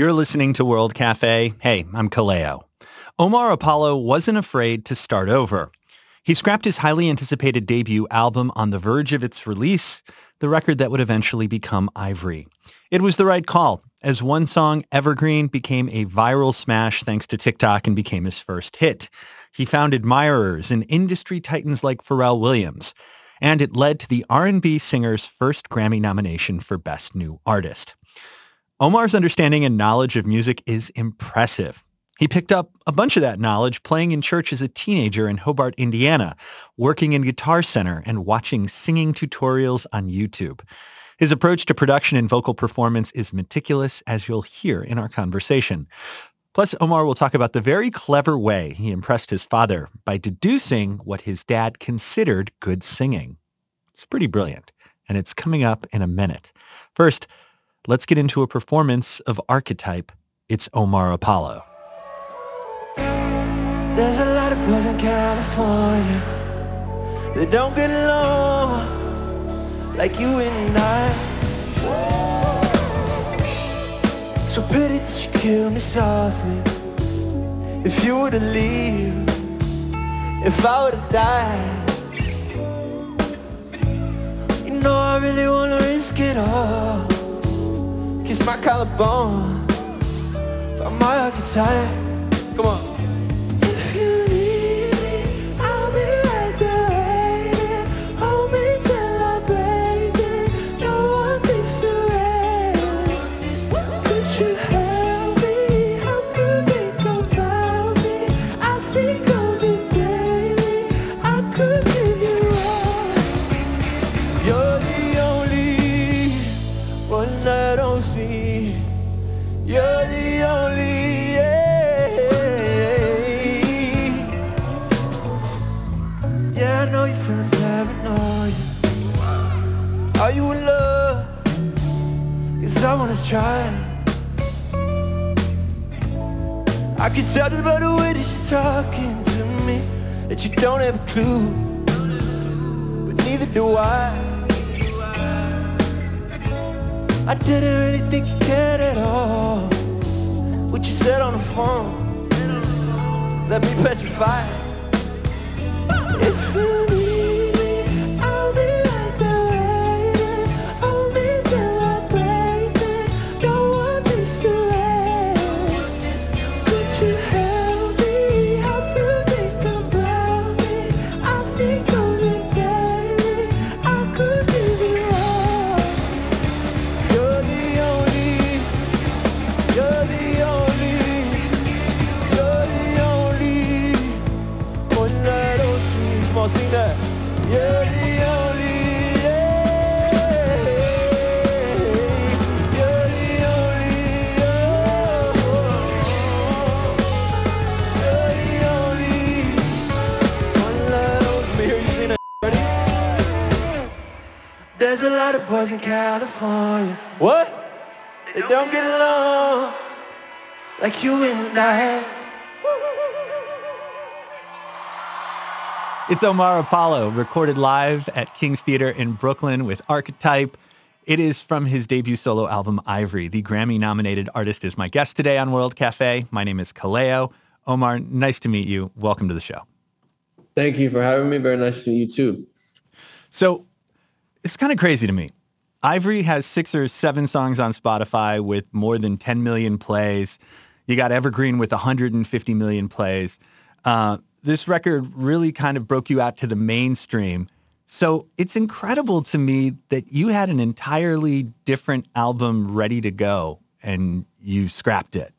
You're listening to World Cafe. Hey, I'm Kaleo. Omar Apollo wasn't afraid to start over. He scrapped his highly anticipated debut album on the verge of its release, the record that would eventually become Ivory. It was the right call, as one song, Evergreen, became a viral smash thanks to TikTok and became his first hit. He found admirers in industry titans like Pharrell Williams, and it led to the R&B singer's first Grammy nomination for Best New Artist. Omar's understanding and knowledge of music is impressive. He picked up a bunch of that knowledge playing in church as a teenager in Hobart, Indiana, working in Guitar Center and watching singing tutorials on YouTube. His approach to production and vocal performance is meticulous, as you'll hear in our conversation. Plus, Omar will talk about the very clever way he impressed his father by deducing what his dad considered good singing. It's pretty brilliant, and it's coming up in a minute. First, let's get into a performance of Archetype. It's Omar Apollo. There's a lot of boys in California that don't get along like you and I. So pity that you kill me softly. If you were to leave, if I were to die. You know I really wanna risk it all. Kiss my collarbone, find my archetype. Come on. Left me petrified. There's a lot of boys in California. What? They don't get along like you and I. It's Omar Apollo, recorded live at King's Theater in Brooklyn with Archetype. It is from his debut solo album, Ivory. The Grammy-nominated artist is my guest today on World Cafe. My name is Kaleo. Omar, nice to meet you. Welcome to the show. Thank you for having me. Very nice to meet you too. So it's kind of crazy to me. Ivory has six or seven songs on Spotify with more than 10 million plays. You got Evergreen with 150 million plays. Uh, this record really kind of broke you out to the mainstream. So it's incredible to me that you had an entirely different album ready to go and you scrapped it.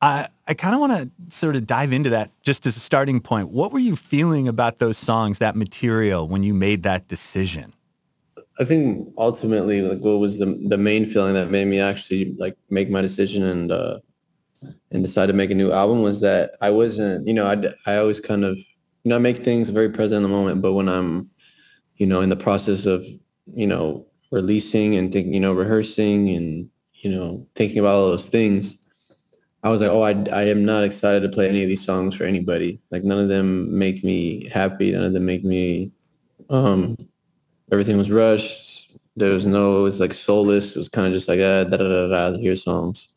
I, I kind of want to sort of dive into that just as a starting point. What were you feeling about those songs, that material, when you made that decision? I think ultimately, like, what was the the main feeling that made me actually like make my decision and uh, and decide to make a new album was that I wasn't, you know, I I always kind of, you know, I make things very present in the moment, but when I'm, you know, in the process of, you know, releasing and thinking, you know, rehearsing and you know, thinking about all those things, I was like, oh, I, I am not excited to play any of these songs for anybody. Like none of them make me happy. None of them make me, um, everything was rushed. There was no, it was like soulless. It was kind of just like, ah, da da da da, here's songs.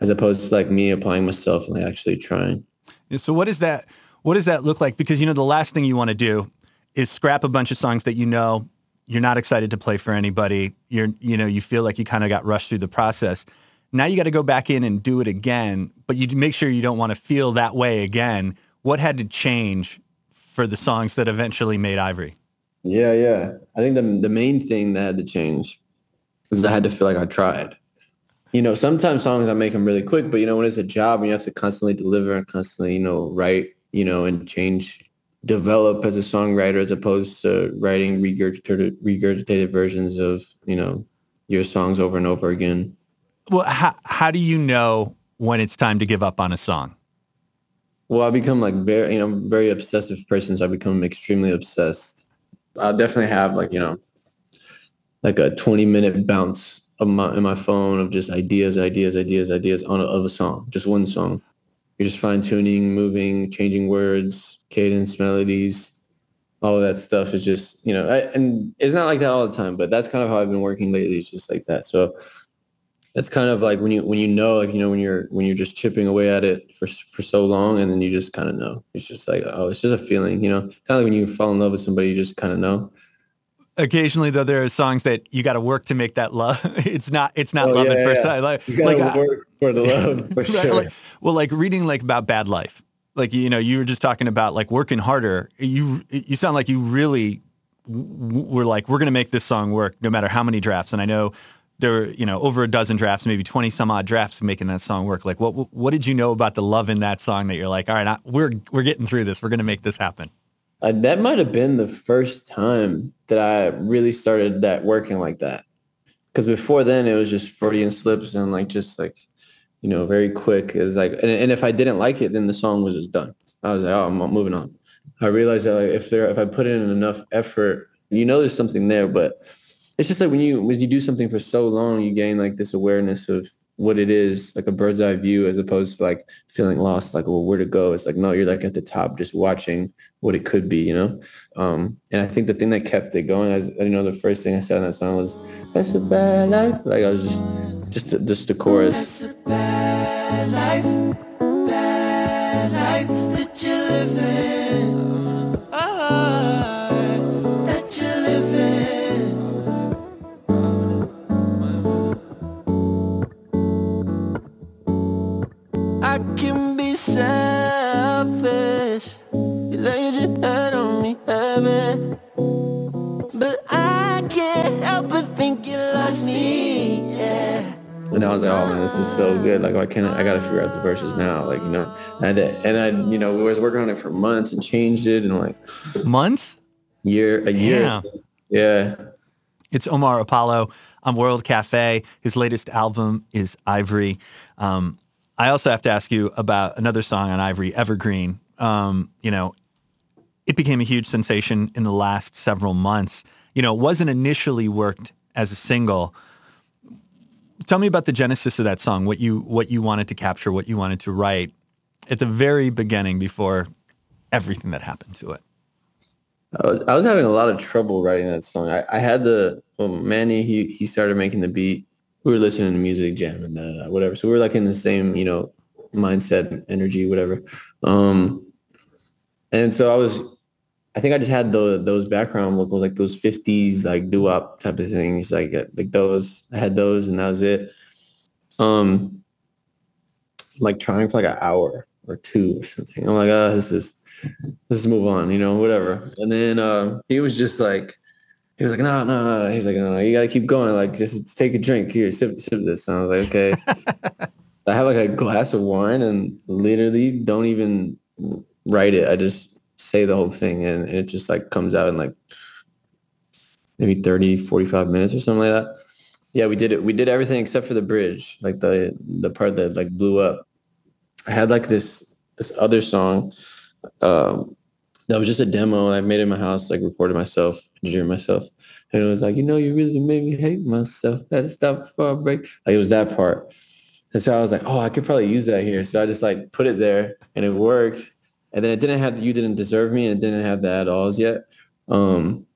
as opposed to like me applying myself and like actually trying. So what is that? What does that look like? Because you know the last thing you want to do is scrap a bunch of songs that you know you're not excited to play for anybody. You're you know you feel like you kind of got rushed through the process. Now you got to go back in and do it again, but you make sure you don't want to feel that way again. What had to change for the songs that eventually made Ivory? Yeah, yeah. I think the the main thing that had to change is I had to feel like I tried. You know, sometimes songs I make them really quick, but you know when it's a job and you have to constantly deliver and constantly you know write, you know, and change, develop as a songwriter as opposed to writing regurgitated regurgitated versions of you know your songs over and over again. Well, how how do you know when it's time to give up on a song? Well, I become like very, you know, very obsessive person, so I become extremely obsessed. I'll definitely have like, you know, like a 20 minute bounce of my, in my phone of just ideas, ideas, ideas, ideas on a, of a song, just one song. You're just fine tuning, moving, changing words, cadence, melodies, all of that stuff is just, you know, I, and it's not like that all the time, but that's kind of how I've been working lately. It's just like that. So it's kind of like when you when you know like you know when you're when you're just chipping away at it for for so long and then you just kind of know. It's just like oh it's just a feeling you know? Kind of like when you fall in love with somebody you just kind of know. Occasionally though there are songs that you got to work to make that love. It's not it's not oh, love yeah, at first yeah. sight. Like, you gotta like uh, work for the love for right, sure. like, well like reading like about bad life. Like you know you were just talking about like working harder. You you sound like you really were like we're going to make this song work no matter how many drafts. And i know there were, you know, over a dozen drafts, maybe 20 some odd drafts making that song work. Like what, what did you know about the love in that song that you're like, all right, I, we're, we're getting through this. We're to make this happen. Uh, that might have been the first time that I really started that working like that. Cause before then it was just Freudian slips and like, just like, you know, very quick is like, and, and if I didn't like it, then the song was just done. I was like, oh, I'm moving on. I realized that like if there, if I put in enough effort, you know, there's something there, but it's just like when you when you do something for so long, you gain like this awareness of what it is, like a bird's eye view, as opposed to like feeling lost, like well, where to go. It's like no, you're like at the top, just watching what it could be, you know. Um, and I think the thing that kept it going, as you know, the first thing I said in that song was "That's a bad life." Like I was just, just, just the chorus. That's a bad life, bad life that you're living. Can't I, I gotta figure out the verses now? Like, you know, and I, and I, you know, we was working on it for months and changed it and like months, year, a year, yeah. yeah. It's Omar Apollo on World Cafe. His latest album is Ivory. Um, I also have to ask you about another song on Ivory, Evergreen. Um, you know, it became a huge sensation in the last several months. You know, it wasn't initially worked as a single. Tell me about the genesis of that song, what you what you wanted to capture, what you wanted to write at the very beginning before everything that happened to it. I was, I was having a lot of trouble writing that song. I, I had the well, Manny. He he started making the beat, we were listening to music, jamming, uh, whatever. So we were like in the same, you know, mindset, energy, whatever. Um, and so I was, I think I just had the, those background vocals, like those 50s, like doo-wop type of things, like uh, like those. I had those, and that was it. Um, like trying for like an hour or two or something. I'm like, oh, this is let's move on, you know, whatever. And then uh, he was just like, he was like, no, no, no. He's like, no, no, you got to keep going. Like, just take a drink. Here, sip, sip this. And I was like, okay. I have like a glass of wine and literally don't even write it. I just say the whole thing and it just like comes out in like maybe 30, 45 minutes or something like that. Yeah, we did it. We did everything except for the bridge, like the the part that like blew up. I had like this this other song um, that was just a demo I made in my house, like recorded myself, engineered myself. And it was like, you know, you really made me hate myself. Had to stop before I break. Like it was that part. And so I was like, oh, I could probably use that here. So I just like put it there and it worked. And then it didn't have you didn't deserve me and it didn't have the add-alls yet. Um,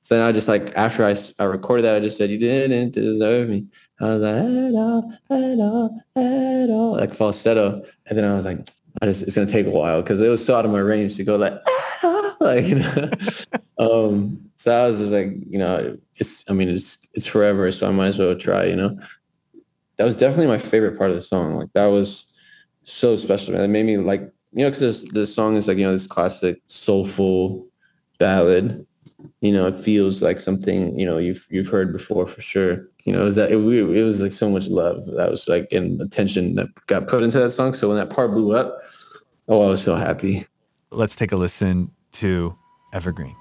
so then I just like after I, I recorded that, I just said, you didn't deserve me. I was like, at all, at all, at all, like falsetto. And then I was like, I just, it's going to take a while because it was so out of my range to go like, like, you know. um, so I was just like, you know, it's, I mean, it's, it's forever. So I might as well try, you know. That was definitely my favorite part of the song. Like that was so special. Man. It made me like, you know, because the song is like, you know, this classic soulful ballad. You know, it feels like something, you know, you've, you've heard before for sure you know, it was that it, it was like so much love that was like in attention that got put into that song. So when that part blew up, oh, I was so happy. Let's take a listen to Evergreen.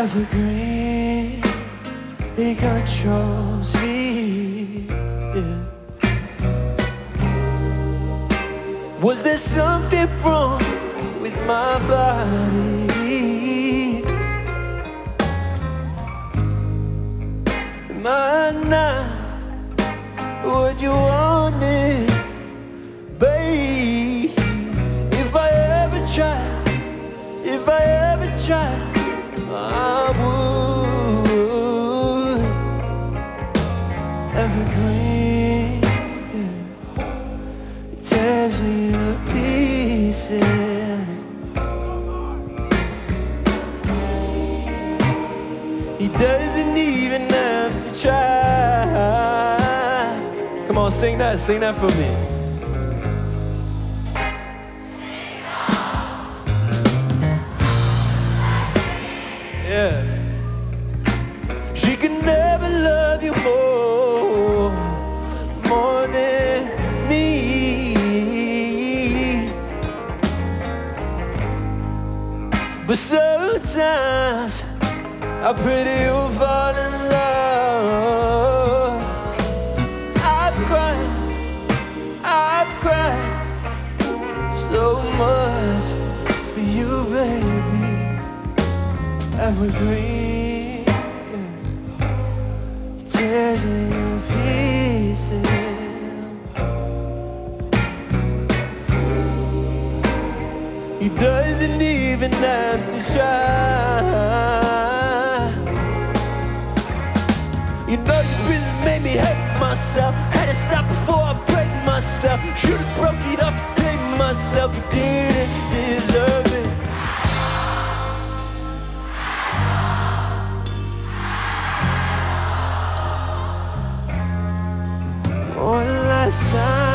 Evergreen, it controls me. Yeah. Was there something wrong He doesn't even have to try. Come on, sing that, sing that for me. Sometimes I pray you'll fall in love. I've cried, I've cried so much for you, baby. Evergreen tears in your doesn't even have to try. You know you really made me hate myself. Had to stop before I break myself. Should've broke it off, blame myself. Didn't deserve it. One last time.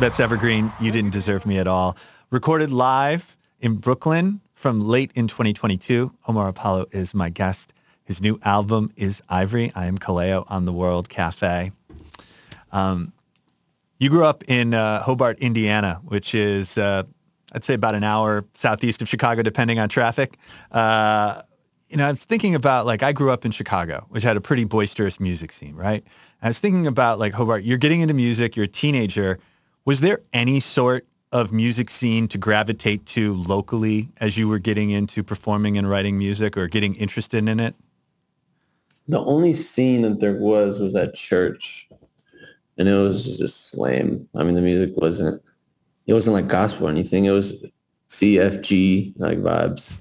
That's Evergreen. You didn't deserve me at all. Recorded live in Brooklyn from late in 2022. Omar Apollo is my guest. His new album is Ivory. I am Kaleo on the World Cafe. Um, you grew up in uh, Hobart, Indiana, which is, uh, I'd say, about an hour southeast of Chicago, depending on traffic. Uh, you know, I was thinking about like I grew up in Chicago, which had a pretty boisterous music scene, right? I was thinking about like Hobart, you're getting into music, you're a teenager. Was there any sort of music scene to gravitate to locally as you were getting into performing and writing music or getting interested in it? The only scene that there was was at church, and it was just lame. I mean, the music wasn't. It wasn't like gospel or anything. It was CFG like vibes.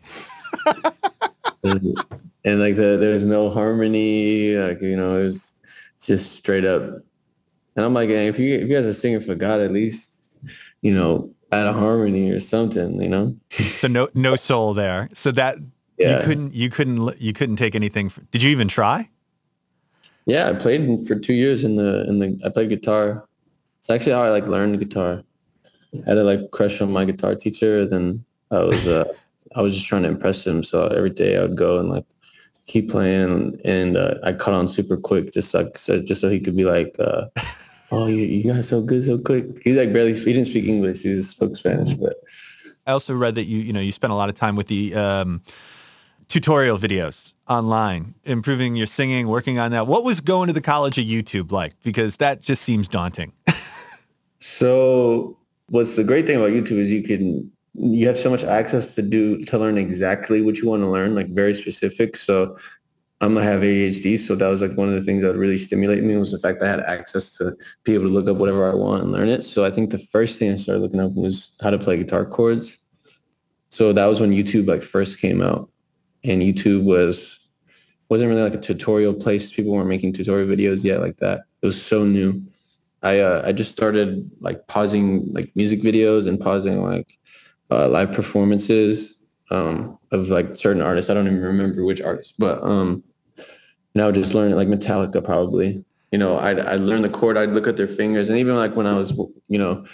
and, and, like the there's no harmony. Like you know, it was just straight up. And I'm like, hey, if you if you guys are singing for God, at least you know add a harmony or something. You know. so no no soul there. So that yeah. you couldn't you couldn't you couldn't take anything. For, did you even try? Yeah, I played for two years in the in the. I played guitar. It's actually how I like learned guitar. I had a like crush on my guitar teacher. Then I was uh, I was just trying to impress him. So every day I would go and like keep playing, and uh, I caught on super quick, just like so, just so he could be like, uh, "Oh, you, you got so good so quick." He like barely he didn't speak English. He just spoke Spanish, but. I also read that you you know you spent a lot of time with the um, tutorial videos online, improving your singing, working on that. What was going to the college of YouTube like? Because that just seems daunting. so what's the great thing about YouTube is you can you have so much access to do to learn exactly what you want to learn, like very specific. So I'm gonna have ADHD, so that was like one of the things that really stimulated me was the fact that I had access to be able to look up whatever I want and learn it. So I think the first thing I started looking up was how to play guitar chords. So that was when YouTube like first came out, and YouTube was wasn't really like a tutorial place. People weren't making tutorial videos yet like that. It was so new. I uh, I just started like pausing like music videos and pausing like uh, live performances um, of like certain artists. I don't even remember which artists, but um, now just learning like Metallica probably. You know, I'd, I'd learn the chord. I'd look at their fingers, and even like when I was, you know,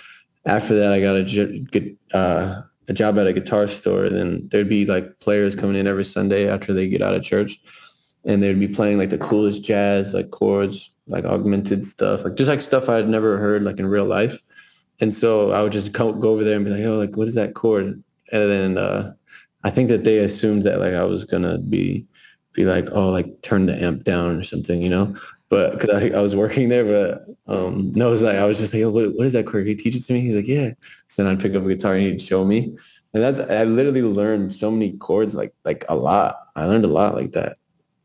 after that, I got a get uh, a job at a guitar store. And then there'd be like players coming in every Sunday after they get out of church, and they'd be playing like the coolest jazz, like chords, like augmented stuff, like just like stuff I'd never heard like in real life. And so I would just go, go over there and be like, oh, like what is that chord? And then uh, I think that they assumed that like I was gonna be be like, oh, like turn the amp down or something, you know. But because I, I was working there, but um, no, it was like I was just like, oh, what, what is that chord? Can you teach it to me? He's like, yeah. So then I'd pick up a guitar and he'd show me, and that's I literally learned so many chords, like like a lot. I learned a lot like that.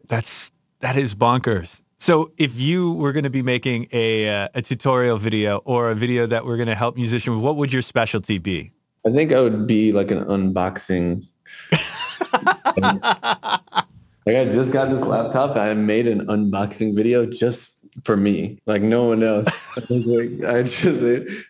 That's that is bonkers. So if you were going to be making a uh, a tutorial video or a video that we're going to help musicians, what would your specialty be? I think I would be like an unboxing. like I just got this laptop. I made an unboxing video just for me, like no one else. I, like, I just,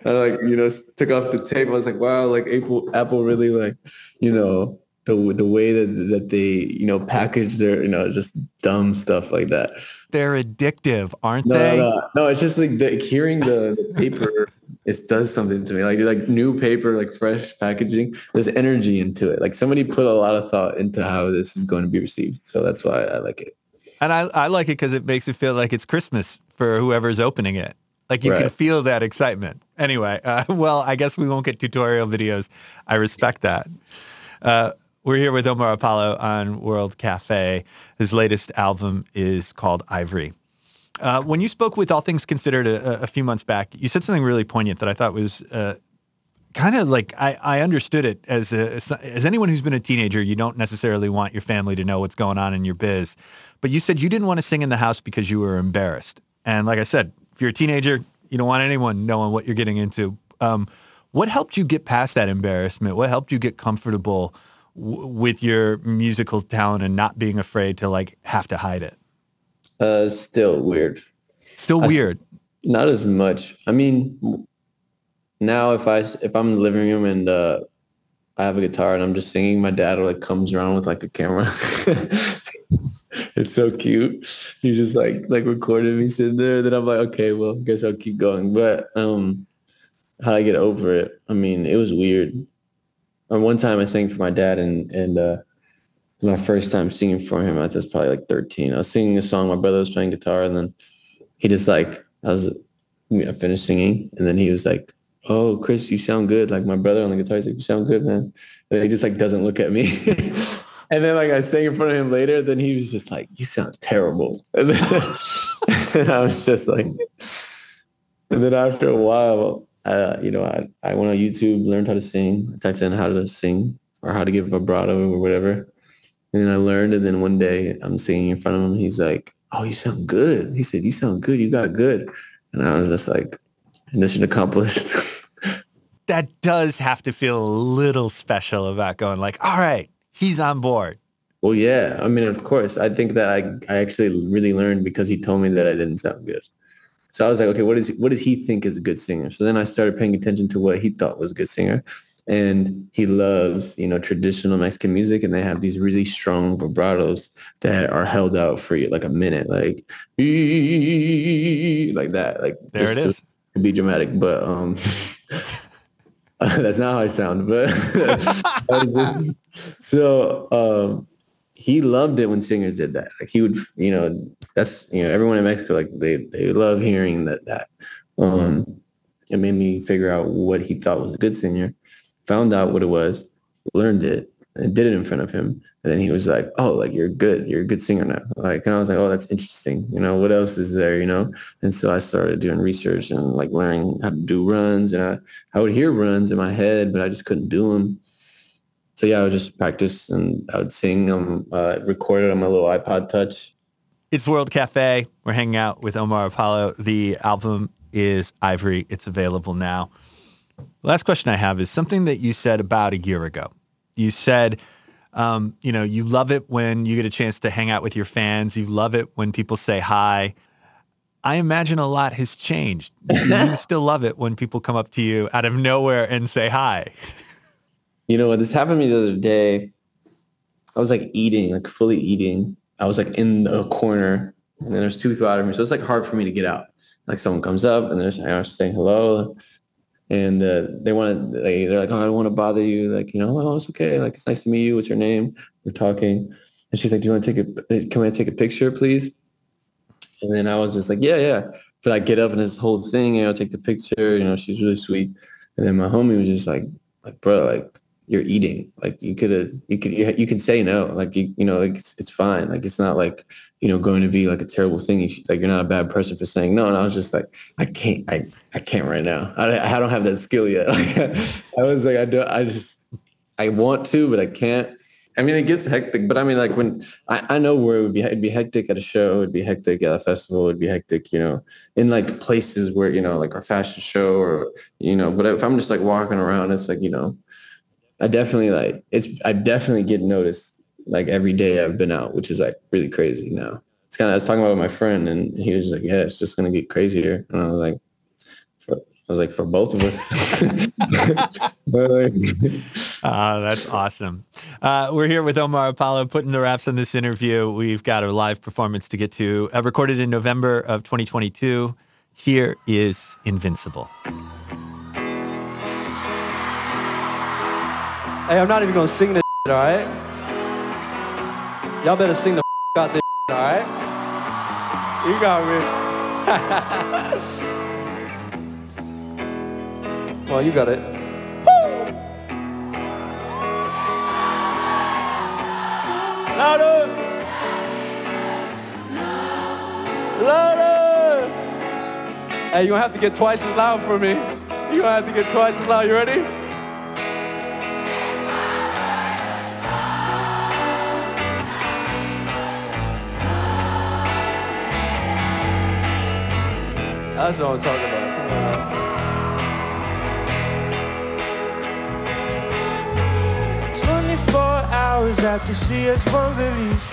I like, you know, took off the tape. I was like, wow, like Apple, Apple really like, you know, the the way that that they you know package their you know just dumb stuff like that. They're addictive, aren't no, they? No, no, it's just like the, hearing the, the paper. it does something to me. Like like new paper, like fresh packaging. There's energy into it. Like somebody put a lot of thought into how this is going to be received. So that's why I like it. And I I like it because it makes it feel like it's Christmas for whoever's opening it. Like you right. can feel that excitement. Anyway, uh, well, I guess we won't get tutorial videos. I respect that. Uh, we're here with Omar Apollo on World Cafe. His latest album is called Ivory. Uh, when you spoke with All Things Considered a, a, few months back, you said something really poignant that I thought was uh, kind of like I, I, understood it as a, as anyone who's been a teenager. You don't necessarily want your family to know what's going on in your biz, but you said you didn't want to sing in the house because you were embarrassed. And like I said, if you're a teenager, you don't want anyone knowing what you're getting into. Um, what helped you get past that embarrassment? What helped you get comfortable? with your musical talent and not being afraid to like have to hide it? Uh, still weird. Still weird. I, not as much. I mean, now if I if I'm in the living room and uh, I have a guitar and I'm just singing, my dad like comes around with like a camera. it's so cute. He's just like like recording me sitting there. Then I'm like, okay, well, guess I'll keep going. But um, how I get over it? I mean, it was weird. And one time I sang for my dad and, and, uh, my first time singing for him, I was probably like 13. I was singing a song. My brother was playing guitar and then he just like, I was, finished singing and then he was like, oh, Chris, you sound good. Like my brother on the guitar, he's like, you sound good, man. And he just like doesn't look at me. and then like I sang in front of him later, then he was just like, you sound terrible. And then, and I was just like, and then after a while, uh, you know, I, I went on YouTube, learned how to sing. I typed in how to sing or how to give vibrato or whatever. And then I learned. And then one day I'm singing in front of him. He's like, oh, you sound good. He said, you sound good. You got good. And I was just like, mission accomplished. that does have to feel a little special about going like, all right, he's on board. Well, yeah. I mean, of course. I think that I, I actually really learned because he told me that I didn't sound good. So I was like, okay, what is what does he think is a good singer? So then I started paying attention to what he thought was a good singer. And he loves, you know, traditional Mexican music and they have these really strong vibratos that are held out for you like a minute, like like that. Like there it is. To be dramatic, but um that's not how I sound, but so um he loved it when singers did that. Like he would, you know, that's you know, everyone in Mexico like they they love hearing that that. Um, it made me figure out what he thought was a good singer. Found out what it was, learned it, and did it in front of him. And then he was like, "Oh, like you're good. You're a good singer now." Like, and I was like, "Oh, that's interesting. You know, what else is there? You know?" And so I started doing research and like learning how to do runs. And I I would hear runs in my head, but I just couldn't do them so yeah, I would just practice and I would sing them, uh, record it on my little iPod Touch. It's World Cafe. We're hanging out with Omar Apollo. The album is Ivory. It's available now. Last question I have is something that you said about a year ago. You said, um, you know, you love it when you get a chance to hang out with your fans. You love it when people say hi. I imagine a lot has changed. Do you still love it when people come up to you out of nowhere and say hi? You know, what? this happened to me the other day. I was like eating, like fully eating. I was like in the corner and then there's two people out of me. So it's like hard for me to get out. Like someone comes up and they're saying hello. And uh, they want to, like, they're like, oh, I don't want to bother you. Like, you know, oh, it's okay. Like, it's nice to meet you. What's your name? We're talking. And she's like, do you want to take a, can I take a picture, please? And then I was just like, yeah, yeah. But I get up and this whole thing, you know, take the picture, you know, she's really sweet. And then my homie was just like, like, bro, like, you're eating. Like you could you could, you, can say no. Like you, you know, like it's, it's fine. Like it's not like, you know, going to be like a terrible thing. You like you're not a bad person for saying no. And I was just like, I can't, I, I can't right now. I, I don't have that skill yet. Like I was like, I don't I just, I want to, but I can't. I mean, it gets hectic, but I mean, like when I, I know where it would be, it'd be hectic at a show, it'd be hectic at a festival, it'd be hectic, you know, in like places where, you know, like our fashion show or, you know, but if I'm just like walking around, it's like, you know, I definitely like it's I definitely get noticed like every day I've been out, which is like really crazy now. It's kind of I was talking about my friend and he was like, "Yeah, it's just gonna get crazier," and I was like, for, "I was like for both of us." uh, that's awesome. Uh, we're here with Omar Apollo putting the wraps on this interview. We've got a live performance to get to, uh, recorded in November of 2022. Here is Invincible. Hey, I'm not even gonna sing this all right? Y'all better sing the out this all right? You got me. well, you got it. Woo! Louder! Louder! Hey, you're gonna have to get twice as loud for me. You're gonna have to get twice as loud. You ready? That's what I'm talking about. Twenty-four hours after she has won release.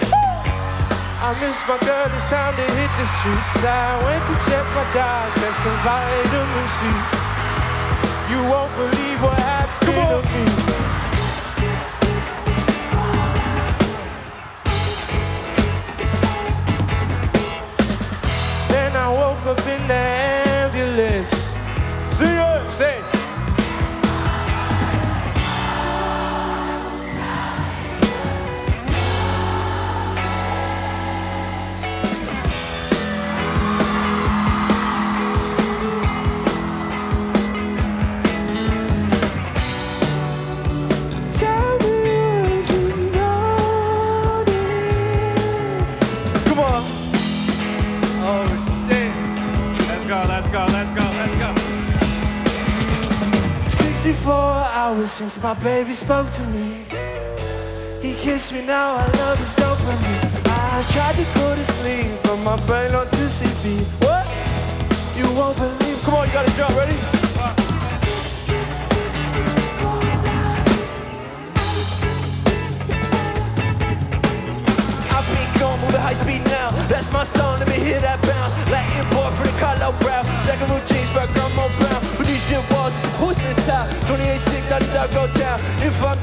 I miss my girl, it's time to hit the streets. I went to check my dog, got some vitamin C. You won't believe what happened to me. Since my baby spoke to me. He kissed me, now I love his dopamine. I tried to go to sleep, but my brain on 2CB. What? You won't believe. Come on, you gotta jump. Ready? I going moving high speed now. That's my song, let me hear that bounce. Latin boy from the Carlo Brown. Jack and jeans, but I'm more brown. Venetian walls, porcelain top. 28-6, I did not go down. If I'm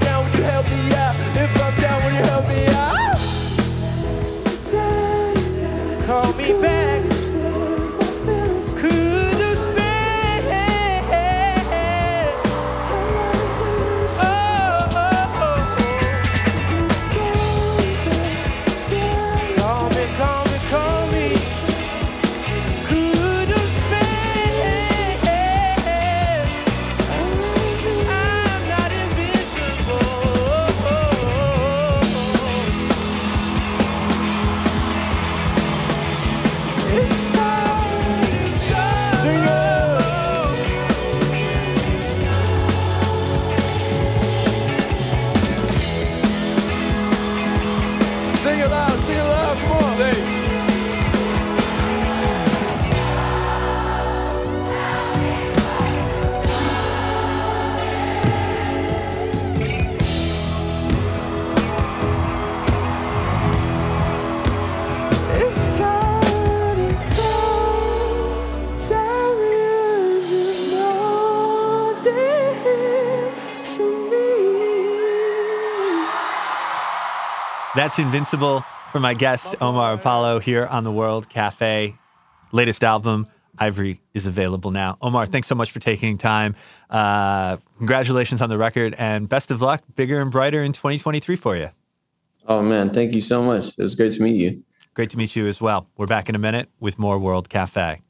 That's Invincible from my guest, Omar Apollo, here on the World Cafe. Latest album, Ivory, is available now. Omar, thanks so much for taking time. Uh, congratulations on the record and best of luck, bigger and brighter in 2023 for you. Oh man, thank you so much. It was great to meet you. Great to meet you as well. We're back in a minute with more World Cafe.